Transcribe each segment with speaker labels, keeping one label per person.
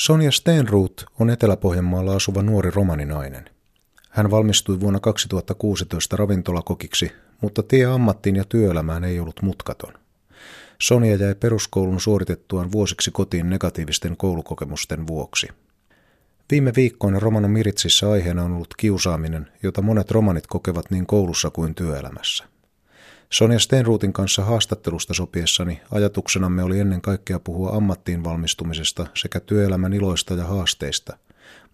Speaker 1: Sonja Stenroot on Etelä-Pohjanmaalla asuva nuori romaninainen. Hän valmistui vuonna 2016 ravintolakokiksi, mutta tie ammattiin ja työelämään ei ollut mutkaton. Sonja jäi peruskoulun suoritettuaan vuosiksi kotiin negatiivisten koulukokemusten vuoksi. Viime viikkoina Romano Miritsissä aiheena on ollut kiusaaminen, jota monet romanit kokevat niin koulussa kuin työelämässä. Sonja Stenruutin kanssa haastattelusta sopiessani ajatuksenamme oli ennen kaikkea puhua ammattiin valmistumisesta sekä työelämän iloista ja haasteista,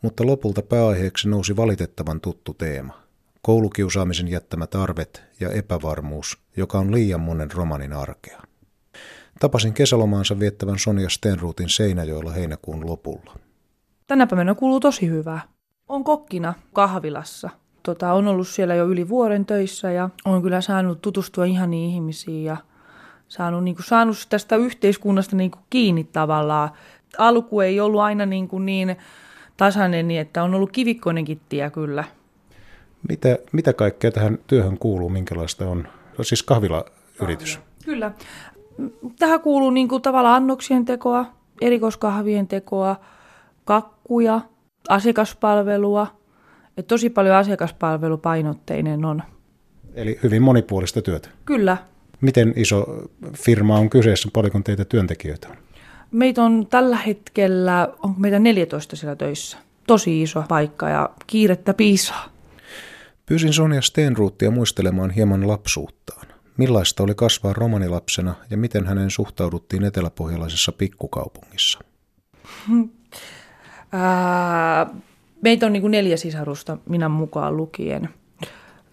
Speaker 1: mutta lopulta pääaiheeksi nousi valitettavan tuttu teema. Koulukiusaamisen jättämät arvet ja epävarmuus, joka on liian monen romanin arkea. Tapasin kesälomaansa viettävän Sonja Stenruutin Seinäjoella heinäkuun lopulla.
Speaker 2: Tänä päivänä kuuluu tosi hyvää. On kokkina kahvilassa. Tota, on ollut siellä jo yli vuoden töissä ja on kyllä saanut tutustua ihan niin ihmisiin ja saanut, niin kuin, saanut tästä yhteiskunnasta niin kuin kiinni tavallaan. Alku ei ollut aina niin, kuin niin tasainen, niin että on ollut kivikkoinenkin tie kyllä.
Speaker 1: Mitä, mitä kaikkea tähän työhön kuuluu, minkälaista on? Siis kahvilayritys. Kahvila.
Speaker 2: Kyllä. Tähän kuuluu niin kuin tavallaan annoksien tekoa, erikoiskahvien tekoa, kakkuja, asiakaspalvelua. Et tosi paljon asiakaspalvelupainotteinen on.
Speaker 1: Eli hyvin monipuolista työtä.
Speaker 2: Kyllä.
Speaker 1: Miten iso firma on kyseessä, paljonko teitä työntekijöitä on?
Speaker 2: Meitä on tällä hetkellä, onko meitä 14 siellä töissä. Tosi iso paikka ja kiirettä piisaa.
Speaker 1: Pyysin Sonja Stenruuttia muistelemaan hieman lapsuuttaan. Millaista oli kasvaa romanilapsena ja miten hänen suhtauduttiin eteläpohjalaisessa pikkukaupungissa?
Speaker 2: Ää, meitä on niin kuin neljä sisarusta, minä mukaan lukien.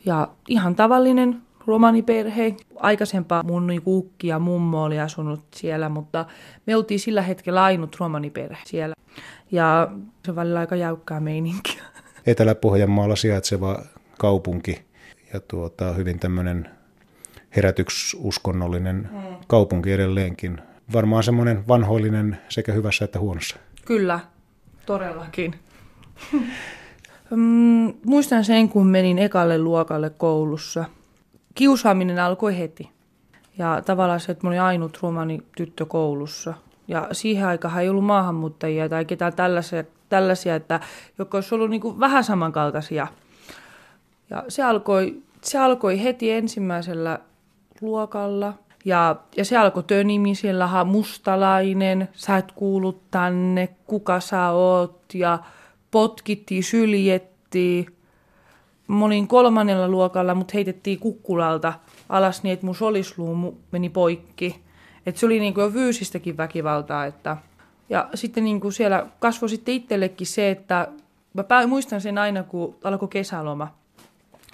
Speaker 2: Ja ihan tavallinen romaniperhe. Aikaisempaa mun niin ukki ja mummo oli asunut siellä, mutta me oltiin sillä hetkellä ainut romaniperhe siellä. Ja se on välillä aika jäykkää meininkiä.
Speaker 1: Etelä-Pohjanmaalla sijaitseva kaupunki ja tuota, hyvin tämmöinen herätyksuskonnollinen mm. kaupunki edelleenkin. Varmaan semmoinen vanhoillinen sekä hyvässä että huonossa.
Speaker 2: Kyllä, Todellakin. Mm, muistan sen, kun menin ekalle luokalle koulussa. Kiusaaminen alkoi heti. Ja tavallaan se, että mä olin ainut romani tyttö koulussa. Ja siihen aikaan ei ollut maahanmuuttajia tai ketään tällaisia, tällaisia että, jotka olisi ollut niin vähän samankaltaisia. Ja se alkoi, se alkoi heti ensimmäisellä luokalla. Ja, ja se alkoi tönimi, siellä mustalainen, sä et kuulu tänne, kuka sä oot, ja potkittiin, syljettiin. Mä olin kolmannella luokalla, mutta heitettiin kukkulalta alas niin, että mun solisluu meni poikki. Et se oli niin kuin jo fyysistäkin väkivaltaa. Että... Ja sitten niin kuin siellä kasvoi sitten itsellekin se, että mä muistan sen aina, kun alkoi kesäloma.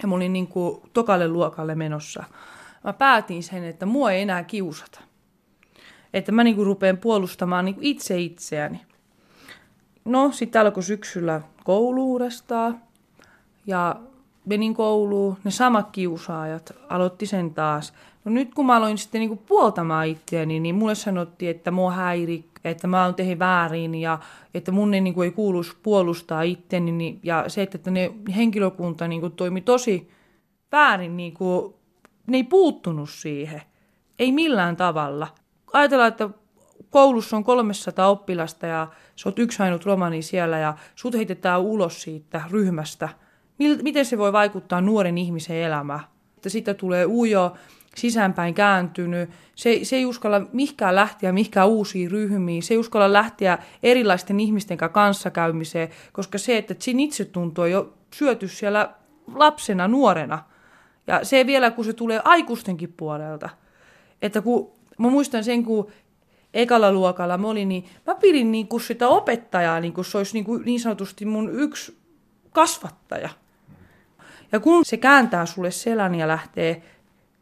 Speaker 2: Ja mä olin niin kuin tokalle luokalle menossa – mä päätin sen, että mua ei enää kiusata. Että mä niinku rupean puolustamaan niinku itse itseäni. No, sitten alkoi syksyllä koulu uudestaan. Ja menin kouluun, ne samat kiusaajat aloitti sen taas. No nyt kun mä aloin sitten niinku puoltamaan itseäni, niin mulle sanottiin, että mua häiri, että mä oon tehnyt väärin ja että mun ei, niinku, ei kuulu puolustaa itteni. Niin, ja se, että ne henkilökunta niinku, toimi tosi väärin niinku, ne ei puuttunut siihen. Ei millään tavalla. Ajatellaan, että koulussa on 300 oppilasta ja sä oot yksi ainut romani siellä ja sut heitetään ulos siitä ryhmästä. Miten se voi vaikuttaa nuoren ihmisen elämään? Että siitä tulee ujo, sisäänpäin kääntynyt. Se, se ei uskalla mihkään lähteä mihkään uusiin ryhmiin. Se ei uskalla lähteä erilaisten ihmisten kanssa käymiseen, koska se, että siinä itsetunto on jo syöty siellä lapsena, nuorena – ja se vielä, kun se tulee aikuistenkin puolelta. Että kun, mä muistan sen, kun ekalla luokalla mä olin, niin mä pidin niin kuin sitä opettajaa, niin kuin se olisi niin, kuin niin sanotusti mun yksi kasvattaja. Ja kun se kääntää sulle selän ja lähtee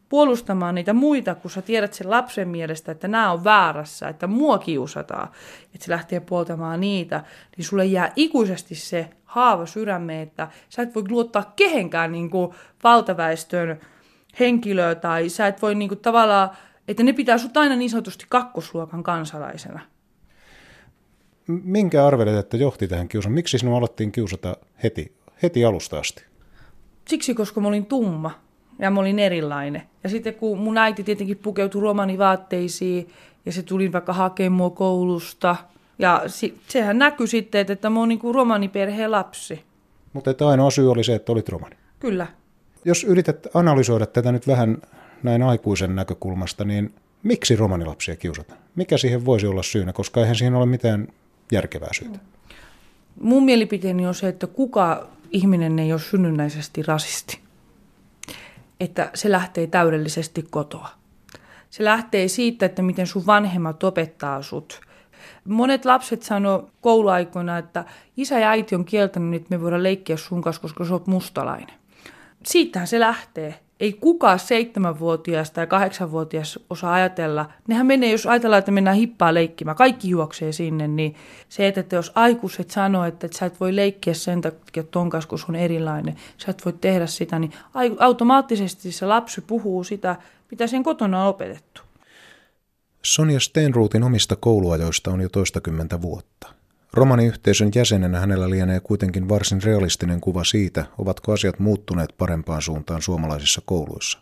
Speaker 2: puolustamaan niitä muita, kun sä tiedät sen lapsen mielestä, että nämä on väärässä, että mua kiusataan, että se lähtee puoltamaan niitä, niin sulle jää ikuisesti se haava sydäme, että sä et voi luottaa kehenkään niin kuin valtaväestön henkilöä tai sä et voi niin kuin tavallaan, että ne pitää sut aina niin sanotusti kakkosluokan kansalaisena.
Speaker 1: Minkä arvelet, että johti tähän kiusaan? Miksi sinua alettiin kiusata heti, heti alusta asti?
Speaker 2: Siksi, koska mä olin tumma ja mä olin erilainen. Ja sitten kun mun äiti tietenkin pukeutui romanivaatteisiin ja se tuli vaikka hakemaan mua koulusta, Ja sehän näkyy sitten, että, mä oon niin kuin romaniperheen lapsi.
Speaker 1: Mutta ainoa syy oli se, että olit romani.
Speaker 2: Kyllä.
Speaker 1: Jos yrität analysoida tätä nyt vähän näin aikuisen näkökulmasta, niin miksi romanilapsia kiusataan? Mikä siihen voisi olla syynä, koska eihän siihen ole mitään järkevää syytä.
Speaker 2: Mun mielipiteeni on se, että kuka ihminen ei ole synnynnäisesti rasisti. Että se lähtee täydellisesti kotoa. Se lähtee siitä, että miten sun vanhemmat opettaa sut. Monet lapset sanoo kouluaikoina, että isä ja äiti on kieltänyt, että me voidaan leikkiä sun kanssa, koska sä oot mustalainen. Siitähän se lähtee ei kukaan seitsemänvuotias tai kahdeksanvuotias osaa ajatella. Nehän menee, jos ajatellaan, että mennään hippaa leikkimään, kaikki juoksee sinne, niin se, että jos aikuiset sanoo, että, sä et voi leikkiä sen takia ton kanssa, kun on erilainen, sä et voi tehdä sitä, niin automaattisesti se lapsi puhuu sitä, mitä sen kotona on opetettu.
Speaker 1: Sonja Steinruutin omista kouluajoista on jo toistakymmentä vuotta. Romaniyhteisön jäsenenä hänellä lienee kuitenkin varsin realistinen kuva siitä, ovatko asiat muuttuneet parempaan suuntaan suomalaisissa kouluissa.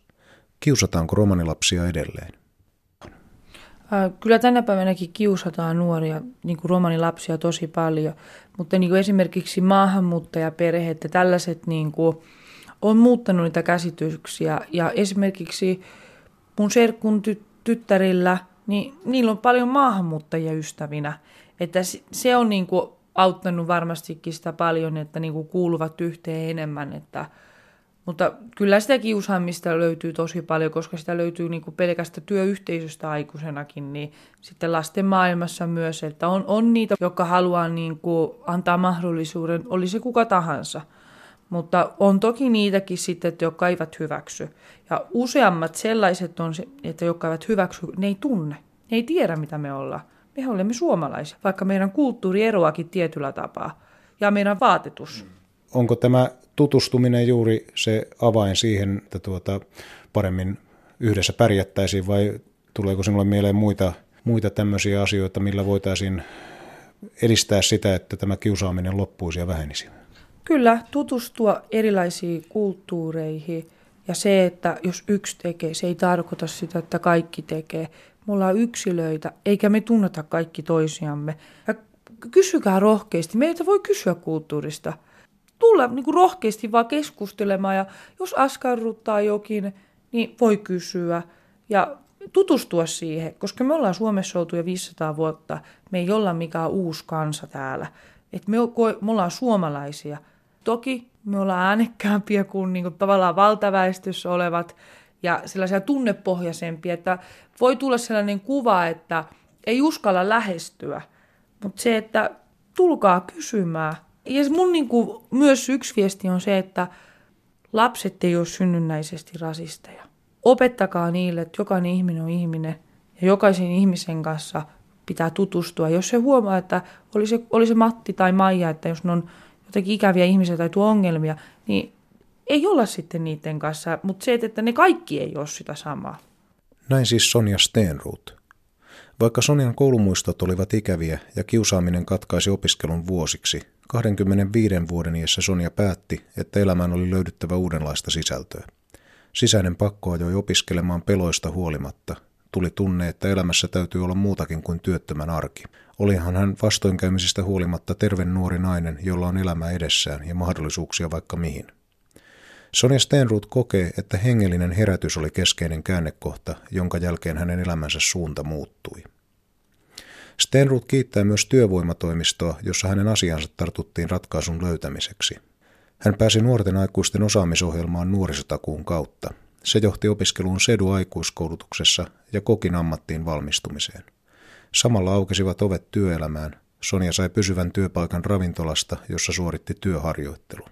Speaker 1: Kiusataanko romanilapsia edelleen?
Speaker 2: Kyllä tänä päivänäkin kiusataan nuoria, niin kuin romanilapsia tosi paljon, mutta niin kuin esimerkiksi maahanmuuttajaperheet ja tällaiset niin kuin, on muuttanut niitä käsityksiä. Ja esimerkiksi mun serkun ty- tyttärillä, niin niillä on paljon maahanmuuttajia ystävinä. Että se on niin kuin auttanut varmastikin sitä paljon, että niin kuin kuuluvat yhteen enemmän. Että, mutta kyllä sitä kiusaamista löytyy tosi paljon, koska sitä löytyy niin kuin pelkästä työyhteisöstä aikuisenakin, niin sitten lasten maailmassa myös, että on, on niitä, jotka haluaa niin kuin antaa mahdollisuuden, oli se kuka tahansa. Mutta on toki niitäkin sitten, että jotka eivät hyväksy. Ja useammat sellaiset on, että jotka eivät hyväksy, ne ei tunne. Ne ei tiedä, mitä me ollaan me olemme suomalaisia, vaikka meidän kulttuuri eroakin tietyllä tapaa ja meidän vaatetus.
Speaker 1: Onko tämä tutustuminen juuri se avain siihen, että tuota paremmin yhdessä pärjättäisiin vai tuleeko sinulle mieleen muita, muita tämmöisiä asioita, millä voitaisiin edistää sitä, että tämä kiusaaminen loppuisi ja vähenisi?
Speaker 2: Kyllä, tutustua erilaisiin kulttuureihin ja se, että jos yksi tekee, se ei tarkoita sitä, että kaikki tekee. Me ollaan yksilöitä, eikä me tunneta kaikki toisiamme. Ja kysykää rohkeasti. Meitä voi kysyä kulttuurista. Tulla niin kuin rohkeasti vaan keskustelemaan ja jos askarruttaa jokin, niin voi kysyä ja tutustua siihen, koska me ollaan Suomessa oltu jo 500 vuotta. Me ei olla mikään uusi kansa täällä. Et me, me ollaan suomalaisia. Toki me ollaan äänekkäämpiä kuin, niin kuin tavallaan valtaväestössä olevat ja sellaisia tunnepohjaisempia, että voi tulla sellainen kuva, että ei uskalla lähestyä, mutta se, että tulkaa kysymään. Ja mun niin kuin, myös yksi viesti on se, että lapset ei ole synnynnäisesti rasisteja. Opettakaa niille, että jokainen ihminen on ihminen ja jokaisen ihmisen kanssa pitää tutustua. Jos se huomaa, että oli se, oli se Matti tai Maija, että jos ne on jotenkin ikäviä ihmisiä tai tuo ongelmia, niin ei olla sitten niiden kanssa, mutta se, että ne kaikki ei ole sitä samaa.
Speaker 1: Näin siis Sonja Steenruut. Vaikka Sonjan koulumuistot olivat ikäviä ja kiusaaminen katkaisi opiskelun vuosiksi, 25 vuoden iässä Sonja päätti, että elämään oli löydyttävä uudenlaista sisältöä. Sisäinen pakko ajoi opiskelemaan peloista huolimatta. Tuli tunne, että elämässä täytyy olla muutakin kuin työttömän arki. Olihan hän vastoinkäymisistä huolimatta terve nuori nainen, jolla on elämä edessään ja mahdollisuuksia vaikka mihin. Sonja Stenroot kokee, että hengellinen herätys oli keskeinen käännekohta, jonka jälkeen hänen elämänsä suunta muuttui. Stenroot kiittää myös työvoimatoimistoa, jossa hänen asiansa tartuttiin ratkaisun löytämiseksi. Hän pääsi nuorten aikuisten osaamisohjelmaan nuorisotakuun kautta. Se johti opiskeluun SEDU-aikuiskoulutuksessa ja kokin ammattiin valmistumiseen. Samalla aukesivat ovet työelämään. Sonja sai pysyvän työpaikan ravintolasta, jossa suoritti työharjoittelun.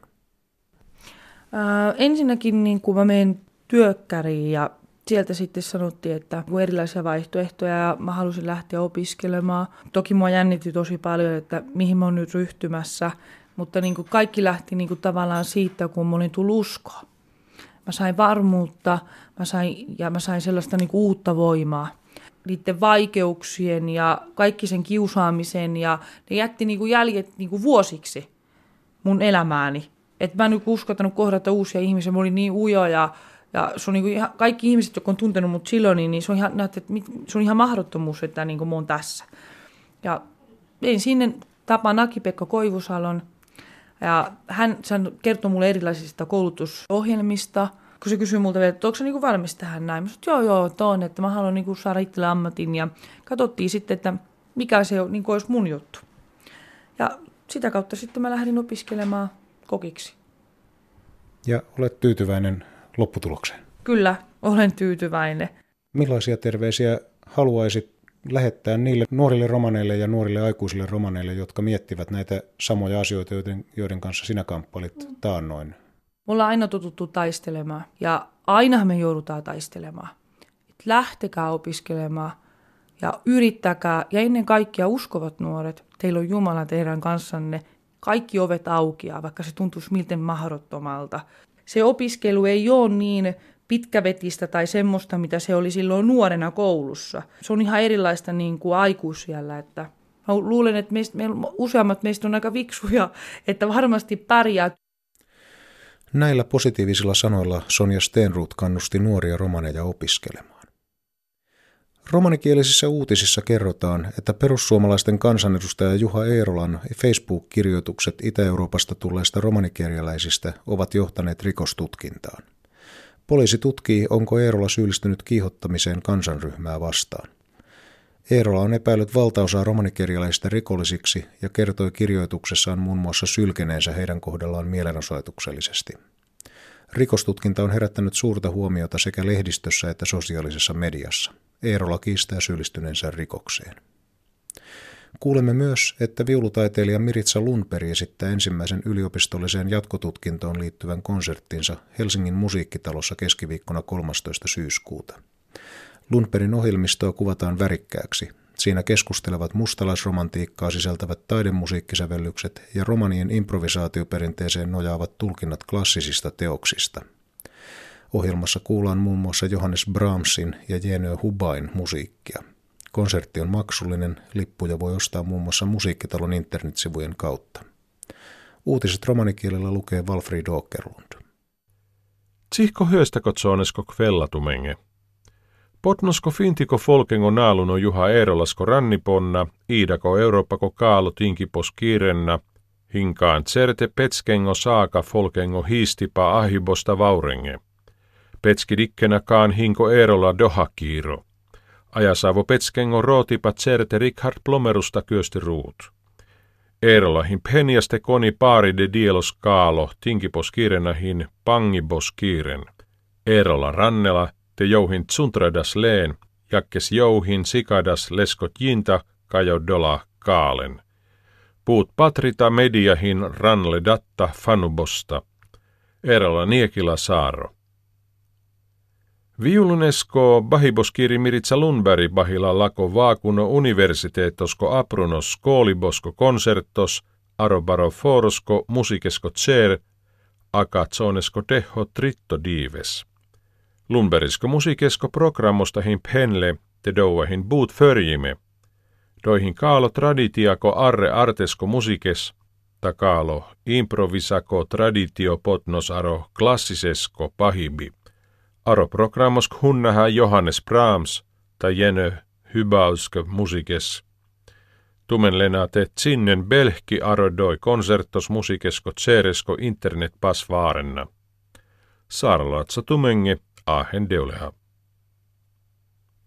Speaker 2: Ää, ensinnäkin niin kun mä menen työkkäriin ja sieltä sitten sanottiin, että on erilaisia vaihtoehtoja ja mä halusin lähteä opiskelemaan. Toki mua jännitti tosi paljon, että mihin mä oon nyt ryhtymässä, mutta niin kuin kaikki lähti niin kuin tavallaan siitä, kun mä olin tullut uskoa. Mä sain varmuutta mä sain, ja mä sain sellaista niin uutta voimaa niiden vaikeuksien ja kaikki sen kiusaamisen ja ne jätti niin kuin jäljet niin kuin vuosiksi mun elämääni. Että mä en nyt uskaltanut kohdata uusia ihmisiä, mä olin niin ujo ja, ja se on niin kuin ihan, kaikki ihmiset, jotka on tuntenut mut silloin, niin, niin se, on ihan, että se on ihan mahdottomuus, että niin kuin mä oon tässä. Ja vein sinne tapa Naki-Pekka Koivusalon ja hän kertoi mulle erilaisista koulutusohjelmista, kun se kysyi multa että onko se niinku valmis tähän näin. Mä sanoin, joo, joo, ton, että mä haluan niinku saada itselle ammatin. Ja katsottiin sitten, että mikä se niinku olisi mun juttu. Ja sitä kautta sitten mä lähdin opiskelemaan kokiksi.
Speaker 1: Ja olet tyytyväinen lopputulokseen?
Speaker 2: Kyllä, olen tyytyväinen.
Speaker 1: Millaisia terveisiä haluaisit lähettää niille nuorille romaneille ja nuorille aikuisille romaneille, jotka miettivät näitä samoja asioita, joiden, joiden kanssa sinä kamppailit taannoin? Me
Speaker 2: ollaan aina totuttu taistelemaan ja aina me joudutaan taistelemaan. Et lähtekää opiskelemaan ja yrittäkää ja ennen kaikkea uskovat nuoret, teillä on Jumala teidän kanssanne, kaikki ovet aukiaa, vaikka se tuntuisi milten mahdottomalta. Se opiskelu ei ole niin pitkävetistä tai semmoista, mitä se oli silloin nuorena koulussa. Se on ihan erilaista niin kuin aikuisiellä, että mä luulen, että meistä, me, useammat meistä on aika viksuja, että varmasti pärjää.
Speaker 1: Näillä positiivisilla sanoilla Sonja Stenruut kannusti nuoria romaneja opiskelemaan. Romanikielisissä uutisissa kerrotaan, että perussuomalaisten kansanedustaja Juha Eerolan Facebook-kirjoitukset Itä-Euroopasta tulleista romanikerjäläisistä ovat johtaneet rikostutkintaan. Poliisi tutkii, onko Eerola syyllistynyt kiihottamiseen kansanryhmää vastaan. Eerola on epäillyt valtaosaa romanikerjäläisistä rikollisiksi ja kertoi kirjoituksessaan muun muassa sylkeneensä heidän kohdallaan mielenosoituksellisesti. Rikostutkinta on herättänyt suurta huomiota sekä lehdistössä että sosiaalisessa mediassa. Eerola kiistää syyllistyneensä rikokseen. Kuulemme myös, että viulutaiteilija Miritsa Lundberg esittää ensimmäisen yliopistolliseen jatkotutkintoon liittyvän konserttinsa Helsingin musiikkitalossa keskiviikkona 13. syyskuuta. Lundbergin ohjelmistoa kuvataan värikkääksi. Siinä keskustelevat mustalaisromantiikkaa sisältävät taidemusiikkisävellykset ja romanien improvisaatioperinteeseen nojaavat tulkinnat klassisista teoksista. Ohjelmassa kuullaan muun muassa Johannes Brahmsin ja Jenö Hubain musiikkia – Konsertti on maksullinen, lippuja voi ostaa muun muassa musiikkitalon internetsivujen kautta. Uutiset romanikielellä lukee Walfrid Åkerlund.
Speaker 3: Tsihko hyöstäkö tsonesko kvellatumenge. Potnosko fintiko folkengo naaluno Juha Eerolasko ranniponna, iidako Eurooppako kaalo tinkipos kiirenna, hinkaan tserte petskengo saaka folkengo hiistipa ahibosta vaurenge. Petski dikkenä kaan hinko Eerola dohakiiro. Ajasavo petskengo rootipa certe Richard Plomerusta kyösti ruut. Eerolahin penjaste koni paari de dielos kaalo tinkipos kiirenahin pangibos kiiren. Eerola rannela te jouhin tsuntradas leen, jakkes jouhin sikadas leskot jinta kajo dola kaalen. Puut patrita mediahin ranle datta fanubosta. Eerola niekila saaro. Viulunesko bahiboskiri Miritsa Lundberg bahila lako vaakuno universiteetosko aprunos koolibosko konsertos arobaro forosko musikesko tser akatsonesko teho tritto dives. Lundbergisko musikesko programmosta hin penle te douahin buut förjime. Doihin kaalo traditiako arre artesko musikes, takaalo improvisako traditio potnos aro klassisesko pahibi. Aro programmosk hunnaha Johannes Brahms tai Jenö Hybauske musikes. Tumen lenate sinnen belhki arodoi konsertos musikesko tseresko internet pasvaarenna. Saaralaatsa tumenge ahen deuleha.